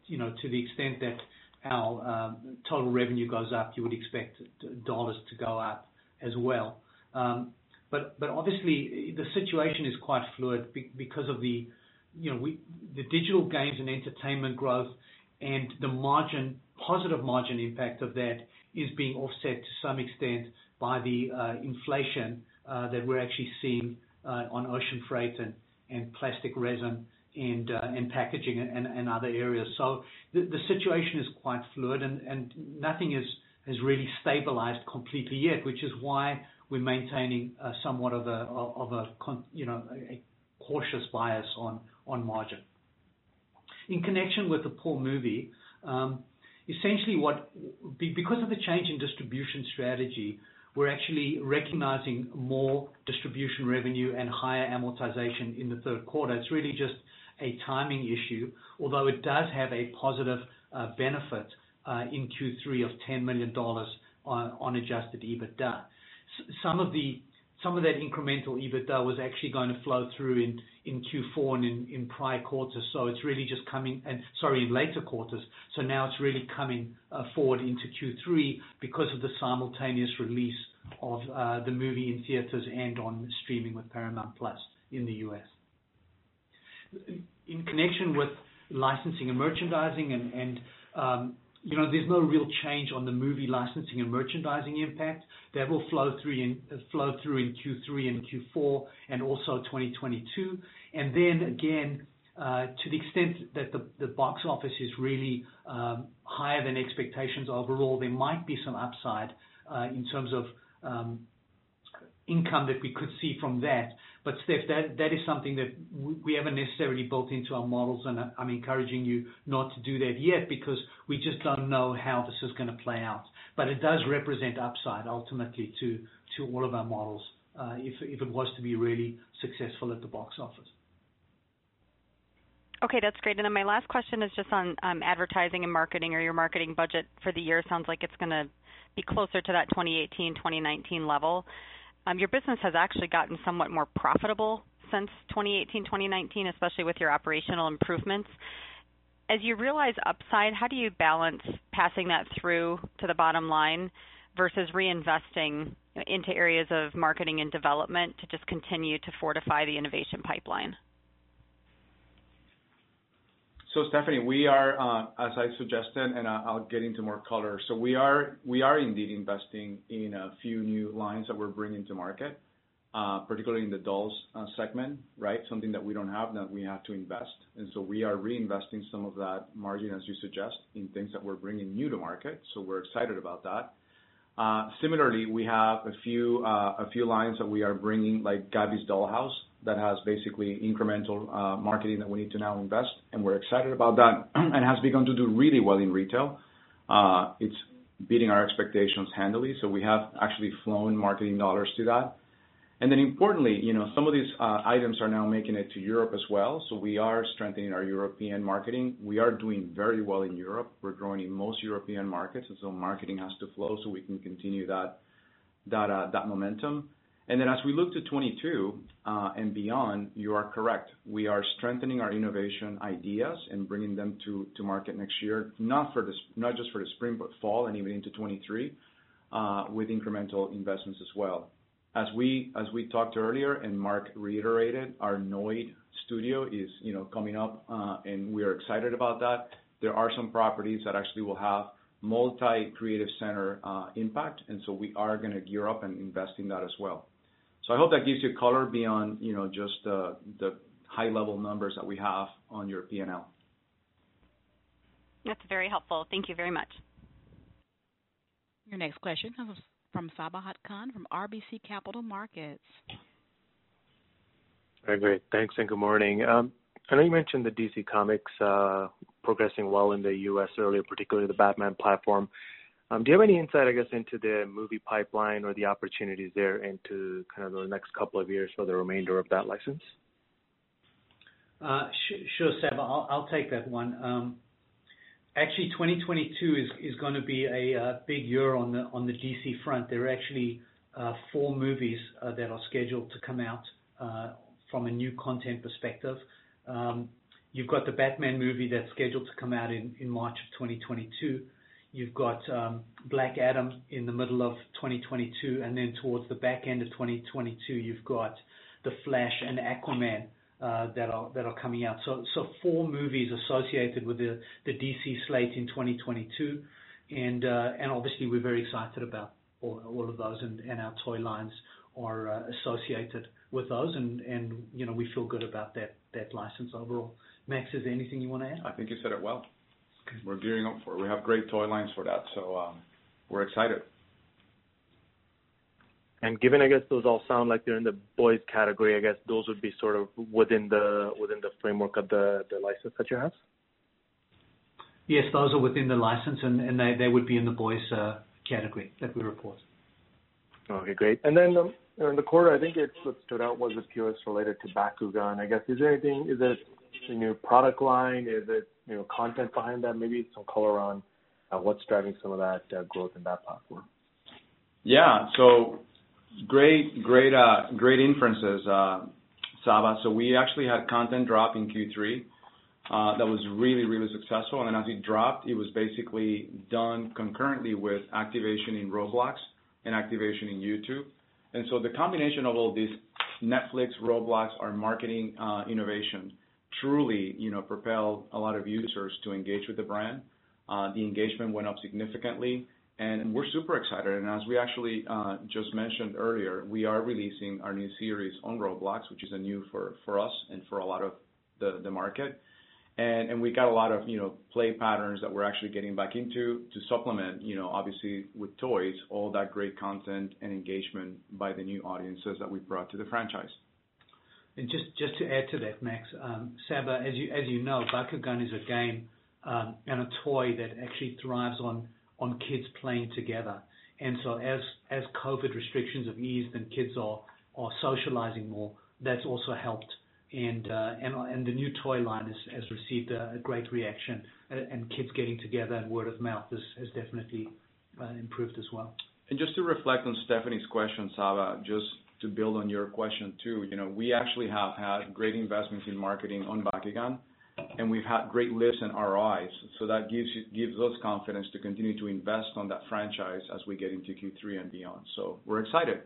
You know, to the extent that our um, total revenue goes up, you would expect dollars to go up as well. Um but but obviously, the situation is quite fluid because of the you know, the digital games and entertainment growth and the margin, positive margin impact of that is being offset to some extent by the uh, inflation uh, that we're actually seeing uh, on ocean freight and and plastic resin Uh, and packaging and other areas. So the the situation is quite fluid and nothing is has really stabilized completely yet, which is why we're maintaining uh, somewhat of a of a you know a cautious bias on on margin. In connection with the PAW movie, um, essentially what because of the change in distribution strategy, we're actually recognizing more distribution revenue and higher amortization in the third quarter. It's really just a timing issue, although it does have a positive uh, benefit uh, in Q3 of $10 million uh, on adjusted EBITDA. Some of that incremental EBITDA was actually going to flow through in Q4 and in prior quarters. So it's really just coming and sorry, in later quarters. So now it's really coming uh, forward into Q3 because of the simultaneous release of uh, the movie in theaters and on streaming with Paramount+ in the U.S. In connection with licensing and merchandising, um, there's no real change on the movie licensing and merchandising impact. That will flow through in uh flow through in Q3 and Q4 and also 2022. And then Again, uh, to the extent that the box office is really um, higher than expectations overall, there might be some upside uh, in terms of um, income that we could see from that. But Steph, that that is something that we haven't necessarily built into our models, and I'm encouraging you not to do that yet because we just don't know how this is going to play out. But it does represent upside ultimately to to all of our models, uh, if if it was to be really successful at the box office. Okay, that's great. And then my last question is just on um, advertising and marketing or your marketing budget for the year. Sounds like it's going to be closer to that 2018, 2019 level. Um, your business has actually gotten somewhat more profitable since 2018, 2019, especially with your operational improvements. As you realize upside, how do you balance passing that through to the bottom line versus reinvesting into areas of marketing and development to just continue to fortify the innovation pipeline? Stephanie, we are, uh, as I suggested, and uh, I'll get into more color. So we are we are indeed investing in a few new lines that we're bringing to market, uh, particularly in the dolls segment, right? Something that we don't have, that we have to invest. And so we are reinvesting some of that margin, as you suggest, in things that we're bringing new to market. So we're excited about that. Similarly, we have a few uh a few lines that we are bringing, like Gabby's Dollhouse, that has basically incremental uh, marketing that we need to now invest, and we're excited about that and has begun to do really well in retail. Uh, it's beating our expectations handily, so we have actually flown marketing dollars to that. And then importantly, you know, some of these uh, items are now making it to Europe as well, so we are strengthening our European marketing. We are doing very well in Europe. We're growing in most European markets, and so marketing has to flow so we can continue that that uh that momentum. And then as we look to 2022 uh, and beyond, you are correct. We are strengthening our innovation ideas and bringing them to market next year, not for this not just for the spring, but fall and even into 2023, uh, with incremental investments as well. As we as we talked earlier and Mark reiterated, our Noid studio is you know, coming up, uh, and we are excited about that. There are some properties that actually will have multi-creative center impact, and so we are going to gear up and invest in that as well. I hope that gives you color beyond you know, just uh, the high-level numbers that we have on your P&L. That's very helpful. Thank you very much. Your next question comes from Sabahat Khan from RBC Capital Markets. Very great. Thanks, and good morning. Um, I know you mentioned the DC Comics uh, progressing well in the U.S. earlier, particularly the Batman platform. Um, do you have any insight, I guess, into the movie pipeline or the opportunities there into kind of the next couple of years for the remainder of that license? Uh, sure, Saba. I'll take that one. Um, actually, 2022 is is going to be a uh, big year on the on the DC front. There are actually uh, four movies that are scheduled to come out from a new content perspective. Um, you've got the Batman movie that's scheduled to come out in in March of 2022. You've got um, Black Adam in the middle of 2022, and then towards the back end of 2022, you've got The Flash and Aquaman uh that are that are coming out. So, so Four movies associated with the DC slate in 2022. and uh, and Obviously, we're very excited about all of those, and and our toy lines are uh, associated with those, and you know, we feel good about that that license overall. Max, is there anything you want to add? I think you said it well. We're gearing up for it. We have great toy lines for that, so um, we're excited. And given, I guess, those all sound like they're in the boys category, I guess those would be sort of within the within the framework of the the license that you have? Yes, those are within the license, and and they they would be in the boys uh, category that we report. Okay, great. And then um, in the quarter, I think what stood out was the POS related to Bakugan. I guess, is there anything, is it a new product line? Is it content behind that? Maybe some color on uh, what's driving some of that uh, growth in that platform. Yeah. So great great, uh, great inferences, uh, Saba. So we actually had content drop in Q3 that was really really successful. And then as it dropped, it was basically done concurrently with activation in Roblox and activation in YouTube. And so the combination of all these, Netflix, Roblox, our marketing innovation truly you know, propelled a lot of users to engage with the brand. Uh, the engagement went up significantly, and we're super excited. And as we actually uh, just mentioned earlier, we are releasing our new series on Roblox, which is new for us and for a lot of the the market. And and we got a lot of you know, play patterns that we're actually getting back into to supplement, you know, obviously, with toys, all that great content and engagement by the new audiences that we've brought to the franchise. And just just to add to that, Max, um, Saba, as you as you know, Bakugan is a game and a toy that actually thrives on on kids playing together. And so as as COVID restrictions have eased and kids are are socializing more, that's also helped. And uh and and the new toy line has received a great reaction, and kids getting together and word of mouth has has definitely improved as well. And just to reflect on Stephanie's question, Saba, just to build on your question, too. You know, we actually have had great investments in marketing on Bakugan, and we've had great lifts in ROIs. So that gives gives us confidence to continue to invest on that franchise as we get into Q3 and beyond. So we're excited.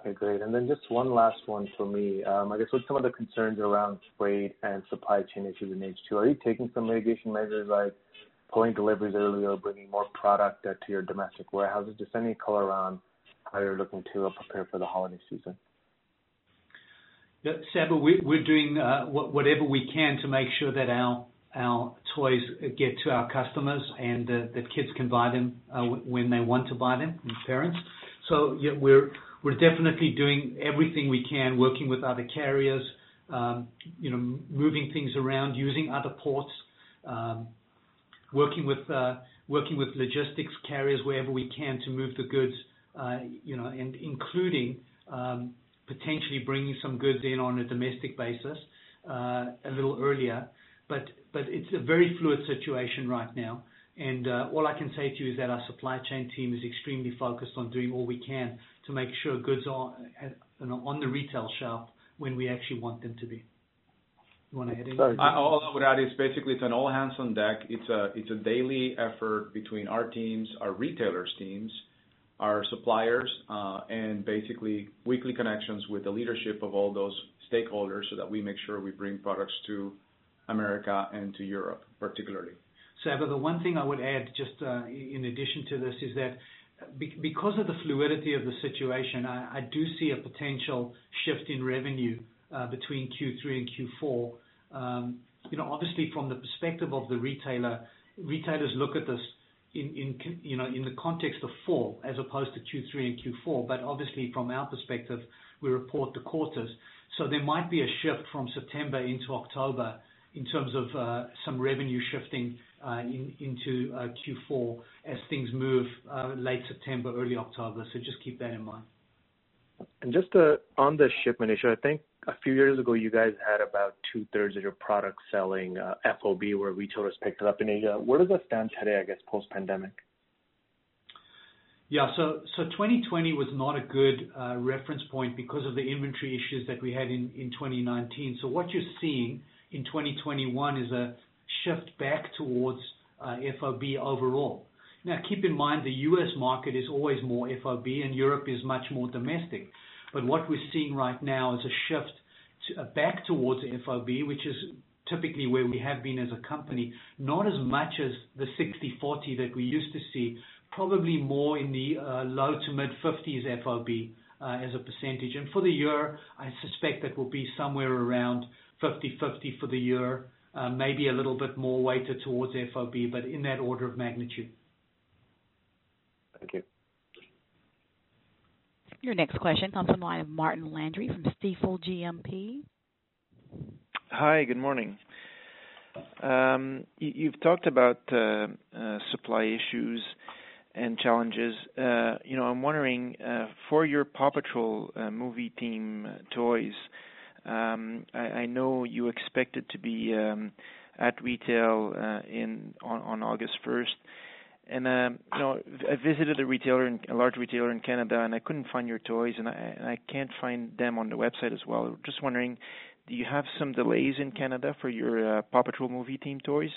Okay, great. And then just one last one for me. Um, I guess with some of the concerns around freight and supply chain issues in H2, are you taking some mitigation measures like pulling deliveries earlier or bringing more product to your domestic warehouses? Just any color around how you're looking to prepare for the holiday season. Yeah, Saba, we're doing whatever we can to make sure that our our toys get to our customers and that kids can buy them when they want to buy them, and parents. So yeah, We're we're definitely doing everything we can, working with other carriers, um, you know, moving things around, using other ports, um, working with uh working with logistics carriers wherever we can to move the goods, Uh, and including um, potentially bringing some goods in on a domestic basis uh, a little earlier. But but it's a very fluid situation right now. And uh, all I can say to you is that our supply chain team is extremely focused on doing all we can to make sure goods are on the retail shelf when we actually want them to be. You want to add anything? All I would add is basically it's an all hands on deck. It's a it's a daily effort between our teams, our retailers teams, our suppliers, uh, and basically weekly connections with the leadership of all those stakeholders so that we make sure we bring products to America and to Europe, particularly. Sabahat, the one thing I would add, just uh, in addition to this, is that because of the fluidity of the situation, I do see a potential shift in revenue uh, between Q3 and Q4. Um, obviously, from the perspective of the retailer, retailers look at this in the context of fall as opposed to Q3 and Q4. but Obviously, from our perspective, we report the quarters. So there might be a shift from September into October in terms of uh, some revenue shifting uh, into uh, Q4 as things move late September, early October. So just keep that in mind. And just on the shipment issue, I think a few years ago, you guys had about two-thirds of your product selling uh, FOB, where retailers picked it up in Asia. Where does that stand today, I guess, post-pandemic? Yeah. so so 2020 was not a good uh, reference point because of the inventory issues that we had in in 2019. So What you're seeing in 2021 is a shift back towards uh, FOB overall. Now, keep in mind, the U.S. market is always more FOB and Europe is much more domestic. But what we're seeing right now is a shift uh, back towards FOB, which is typically where we have been as a company, not as much as the 60/40 that we used to see, probably more in the uh, low to mid-50s FOB uh, as a percentage. And for the year, I suspect that will be somewhere around 50/50 for the year, maybe a little bit more weighted towards FOB, but in that order of magnitude. Thank you. Your next question comes from the line of Martin Landry from Stifel GMP. Hi, good morning. Um, you've talked about uh, uh, supply issues and challenges. Uh, you know, I'm wondering, for your PAW Patrol movie theme toys, um, I know you expected to be um, at retail in on on August 1st. I visited a retailer, in, a large retailer in Canada, and I couldn't find your toys, and I and I can't find them on the website as well. Just wondering, do you have some delays in Canada for your uh, PAW Patrol movie theme toys?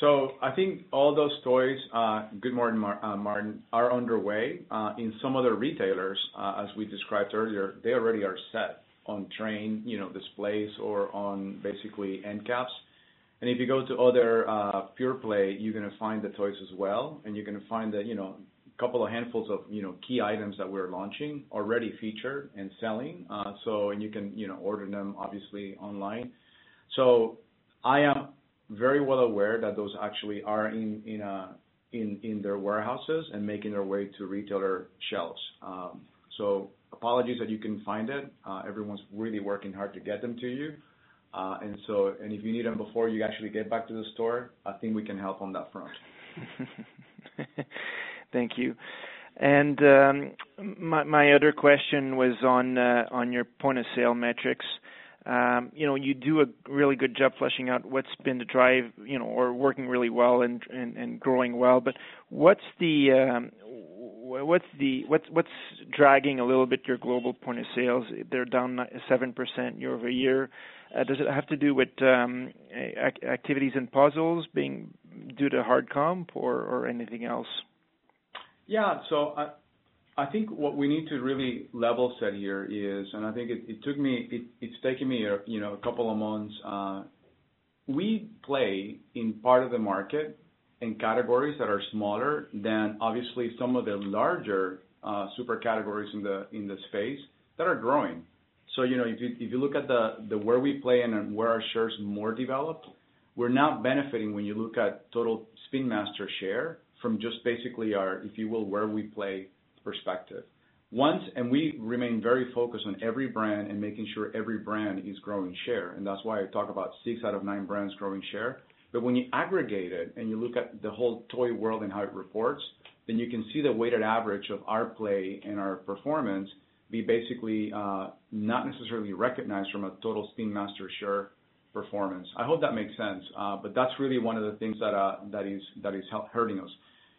So I think all those toys, good morning, Martin, are underway. Uh, In some other retailers, as we described earlier, they already are set on train you know, displays or on basically end caps. And if you go to other pure play, you're going to find the toys as well, and you're going to find that you know a couple of handfuls of you know key items that we're launching already featured and selling. Uh so and you can you know order them obviously online. So I am very well aware that those actually are in in uh in in their warehouses and making their way to retailer shelves. Um so apologies that you couldn't find it. Everyone's really working hard to get them to you. If you need them before you actually get back to the store, I think we can help on that front. Thank you. And um my my other question was on uh on your point-of-sale metrics. Um, you know, you do a really good job fleshing out what's been the drive you know, or working really well and and growing well. But what's the um what's the what's what's dragging a little bit your global point of sales? They're down 7% year-over-year. Does it have to do with um, activities and puzzles being due to hard comp or or anything else? Yeah. So I I think what we need to really level set here is, and I think it, it took me, it, it's taken me you know, a couple of months. Uh, We play in part of the market in categories that are smaller than obviously some of the larger uh, super categories in the in the space that are growing. So, you know, if you if you look at the, the where we play and where our share is more developed, we're now benefiting when you look at total Spin Master share from just basically our, if you will, where we play perspective. Once, and we remain very focused on every brand and making sure every brand is growing share, and that's why I talk about six out of nine brands growing share. But when you aggregate it and you look at the whole toy world and how it reports, then you can see the weighted average of our play and our performance be basically not necessarily recognized from a total Spin Master share performance. I hope that makes sense. Uh but that's really one of the things that uh that is that is hurting us.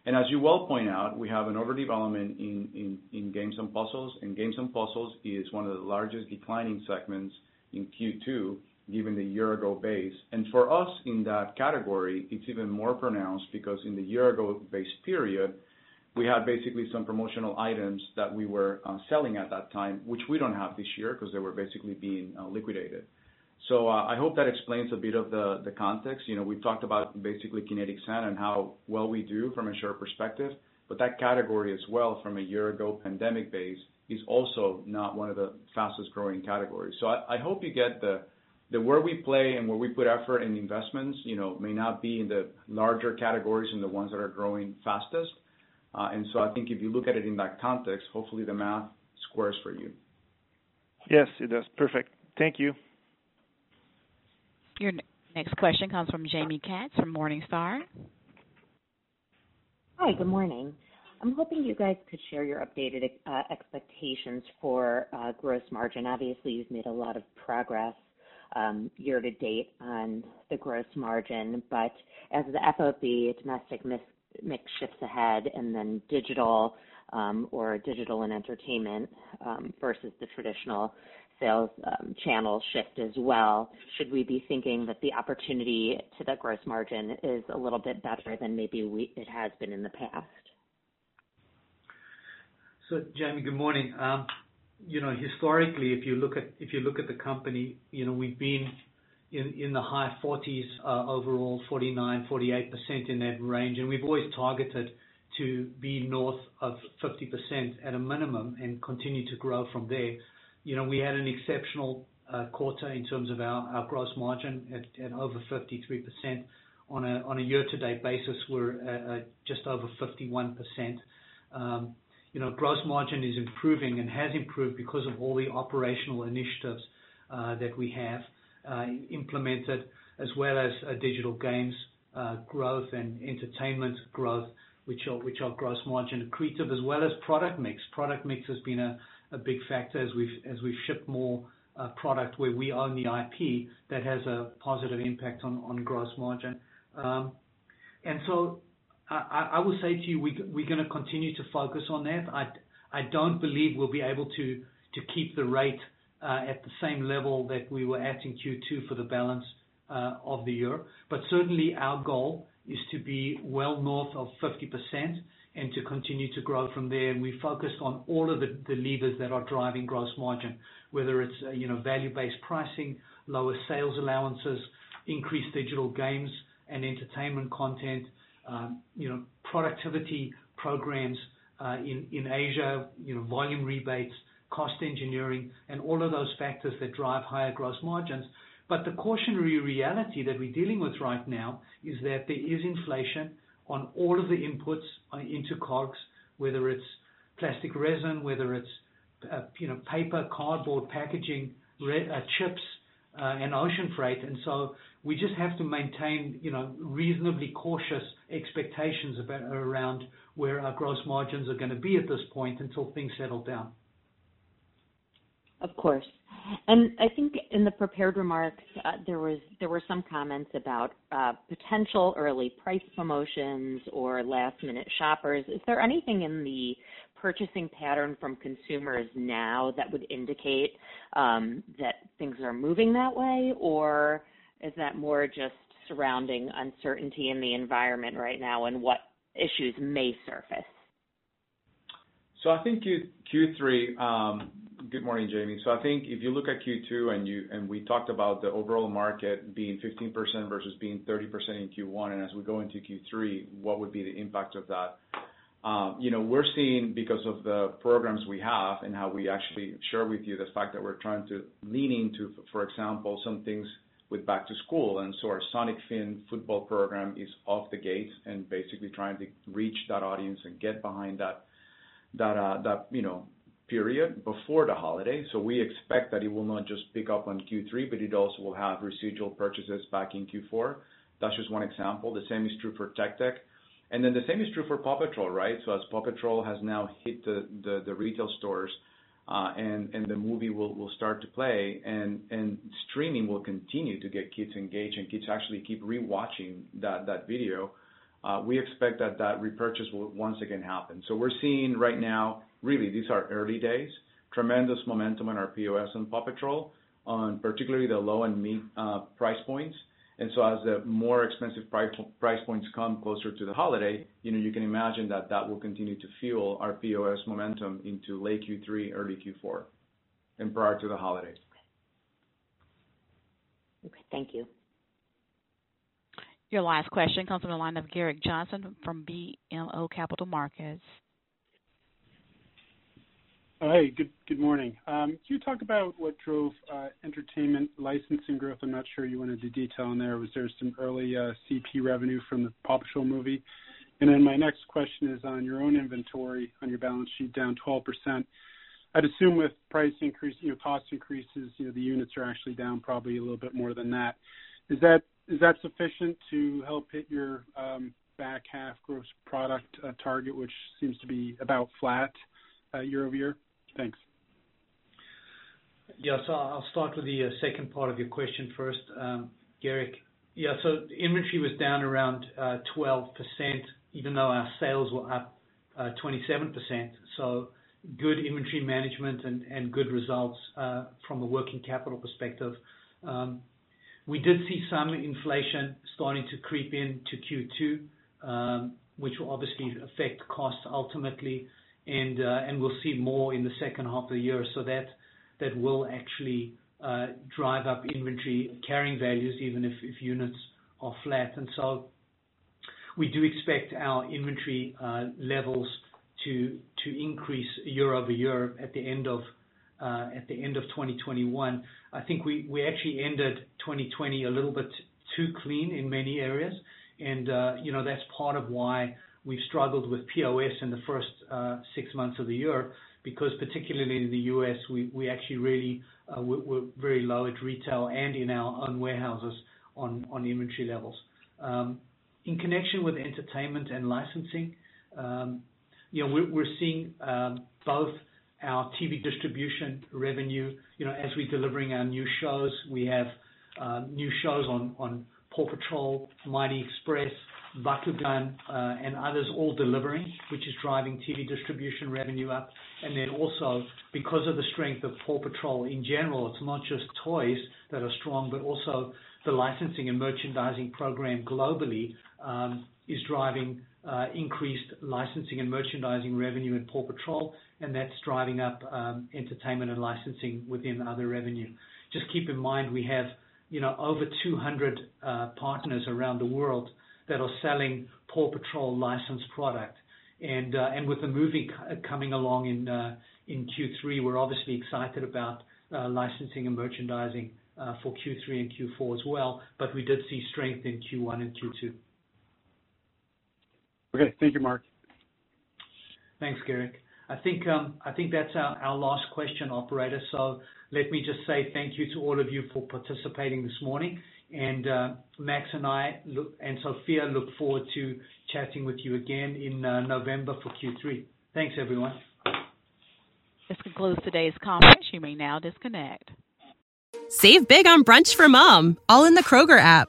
And as you well point out, we have an overdevelopment in games and puzzles, and games and puzzles is one of the largest declining segments in Q2, given the year-ago base. And for us in that category, it's even more pronounced because in the year-ago base period, we had basically some promotional items that we were selling at that time, which we don't have this year because they were basically being liquidated. So uh I hope that explains a bit of the the context. You know, we've talked about basically Kinetic Sand and how well we do from a share perspective, but that category as well from a year-ago pandemic base is also not one of the fastest-growing categories. So I hope you get that where we play and where we put effort and investments you know, may not be in the larger categories and the ones that are growing fastest. Uh, I think if you look at it in that context, hopefully the math squares for you. Yes, it does. Perfect. Thank you. Your next question comes from Jaime Katz from Morningstar. Hi, good morning. I'm hoping you guys could share your updated uh, expectations for uh, gross margin. Obviously, you've made a lot of progress um, year to date on the gross margin, but as the FOB domestic mix shifts ahead and then digital um, or digital and entertainment um, versus the traditional sales um, channel shift as well, should we be thinking that the opportunity to the gross margin is a little bit better than maybe it has been in the past? Jaime, good morning. Um you know historically, if you look at if you look at the company, you know, we've been in the high 40s uh, overall, 49%, 48% in that range, and we've always targeted to be north of 50% at a minimum and continue to grow from there. You know, we had an exceptional uh, quarter in terms of our gross margin at over 53%. On a on a year-to-date basis, we're at just over 51%. Um you know gross margin is improving and has improved because of all the operational initiatives that we have Uh, implemented, as well as uh, digital games uh, growth and entertainment growth, which are gross margin accretive, as well as product mix. Product mix has been a big factor as we've shipped more product where we own the IP that has a positive impact on gross margin. Um and so I will say to you, we're going to continue to focus on that. I don't believe we'll be able to to keep the rate at the same level that we were at in Q2 for the balance of the year. But certainly, our goal is to be well north of 50% and to continue to grow from there. And we focused on all of the levers that are driving gross margin, whether it's uh you know value-based pricing, lower sales allowances, increased digital games and entertainment content, um, you know, productivity programs in in Asia, you know, volume rebates, cost engineering, and all of those factors that drive higher gross margins. But the cautionary reality that we're dealing with right now is that there is inflation on all of the inputs uh, into COGS, whether it's plastic resin, whether it's uh you know paper, cardboard, packaging, uh, chips, uh, and ocean freight. And so we just have to maintain you know, reasonably cautious expectations about around where our gross margins are going to be at this point until things settle down. Of course. And I think in the prepared remarks, uh, there was there were some comments about uh, potential early price promotions or last-minute shoppers. Is there anything in the purchasing pattern from consumers now that would indicate um, that things are moving that way? Or is that more just surrounding uncertainty in the environment right now and what issues may surface? I think Q3. Um, good morning, Jaime. I think if you look at Q2 and you and we talked about the overall market being 15% versus being 30% in Q1, and as we go into Q3, what would be the impact of that? Um, you know, we're seeing because of the programs we have and how we actually share with you the fact that we're trying to lean into, for example, some things with back to school. And so our Sonic Fin football program is off the gates and basically trying to reach that audience and get behind that period before the holiday. So we expect that it will not just pick up on Q3, but it also will have residual purchases back in Q4. That's just one example. The same is true for Tech Deck. The same is true for PAW Patrol, right? So as PAW Patrol has now hit the the retail stores, uh and and the movie will start to play and and streaming will continue to get kids engaged and kids actually keep re-watching that video, Uh, we expect that that repurchase will once again happen. So we're seeing right now, really, these are early days, tremendous momentum on our POS and PAW Patrol, on particularly the low and mid uh, price points. And so as the more expensive price points come closer to the holiday, you know, you can imagine that that will continue to fuel our POS momentum into late Q3, early Q4, and prior to the holidays. Okay. Thank you. Your last question comes from the line of Gerrick Johnson from BMO Capital Markets. Hey, good good morning. Um, can you talk about what drove uh, entertainment licensing growth? I'm not sure you went into detail on there. Was there some early uh, CP revenue from the PAW Patrol movie? And then my next question is on your own inventory on your balance sheet, down 12%. I'd assume with price increase, you know, cost increases, you know, the units are actually down probably a little bit more than that. Is that sufficient to help hit your um, back half gross product uh, target, which seems to be about flat uh, year-over-year? Thanks. Yeah. So I'll start with the uh, second part of your question first, um, Gerrick. Inventory was down around 12%, even though our sales were up 27%. So good inventory management and good results from a working capital perspective. Um, We did see some inflation starting to creep into Q2, um, which will obviously affect costs ultimately, and uh, and we'll see more in the second half of the year. So that that will actually uh, drive up inventory carrying values, even if units are flat. And so we do expect our inventory uh, levels to to increase year-over-year at the end of Uh, 2021. I think we actually ended 2020 a little bit too clean in many areas, and uh you know that's part of why we've struggled with POS in the first uh, six months of the year, because particularly in the U.S., we actually really uh, were very low at retail and in our own warehouses on inventory levels. Um, in connection with entertainment and licensing, um you know we're we're seeing um, both our TV distribution revenue, you know, as we're delivering our new shows. We have uh, new shows on PAW Patrol, Mighty Express, Bakugan, uh, and others all delivering, which is driving TV distribution revenue up. And then also, because of the strength of PAW Patrol in general, it's not just toys that are strong, but also the licensing and merchandising program globally um, is driving Uh, increased licensing and merchandising revenue in PAW Patrol, and that's driving up um, entertainment and licensing within other revenue. Just keep in mind, we have you know over 200 uh, partners around the world that are selling PAW Patrol licensed product. And uh and with the movie uh, coming along in uh in Q3, we're obviously excited about licensing and merchandising for Q3 and Q4 as well. But we did see strength in Q1 and Q2. Okay. Thank you, Mark. Thanks, Gerrick. I think um I think that's our last question, operator. So let me just say thank you to all of you for participating this morning. And uh Max and I and Sophia look forward to chatting with you again in November for Q3. Thanks, everyone. This concludes today's conference. You may now disconnect. Save big on brunch for mom, all in the Kroger app.